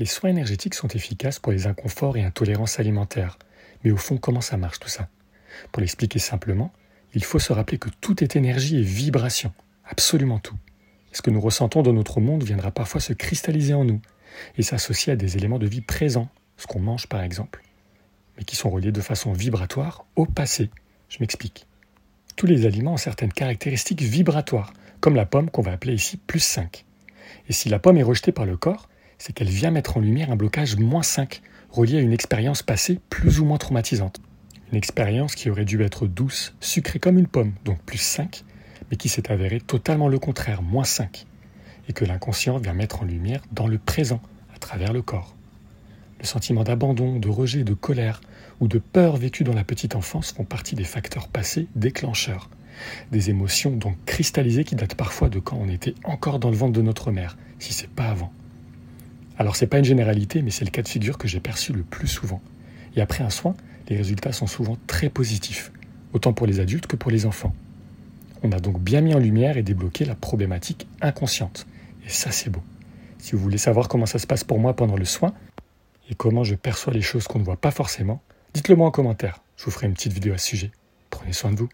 Les soins énergétiques sont efficaces pour les inconforts et intolérances alimentaires. Mais au fond, comment ça marche tout ça? Pour l'expliquer simplement, il faut se rappeler que tout est énergie et vibration. Absolument tout. Ce que nous ressentons dans notre monde viendra parfois se cristalliser en nous et s'associer à des éléments de vie présents, ce qu'on mange par exemple, mais qui sont reliés de façon vibratoire au passé. Je m'explique. Tous les aliments ont certaines caractéristiques vibratoires, comme la pomme qu'on va appeler ici plus 5. Et si la pomme est rejetée par le corps, c'est qu'elle vient mettre en lumière un blocage moins 5, relié à une expérience passée plus ou moins traumatisante. Une expérience qui aurait dû être douce, sucrée comme une pomme, donc plus 5, mais qui s'est avérée totalement le contraire, moins 5, et que l'inconscient vient mettre en lumière dans le présent, à travers le corps. Le sentiment d'abandon, de rejet, de colère ou de peur vécue dans la petite enfance font partie des facteurs passés déclencheurs. Des émotions donc cristallisées qui datent parfois de quand on était encore dans le ventre de notre mère, si c'est pas avant. Alors c'est pas une généralité, mais c'est le cas de figure que j'ai perçu le plus souvent. Et après un soin, les résultats sont souvent très positifs, autant pour les adultes que pour les enfants. On a donc bien mis en lumière et débloqué la problématique inconsciente. Et ça c'est beau. Si vous voulez savoir comment ça se passe pour moi pendant le soin, et comment je perçois les choses qu'on ne voit pas forcément, dites-le moi en commentaire. Je vous ferai une petite vidéo à ce sujet. Prenez soin de vous.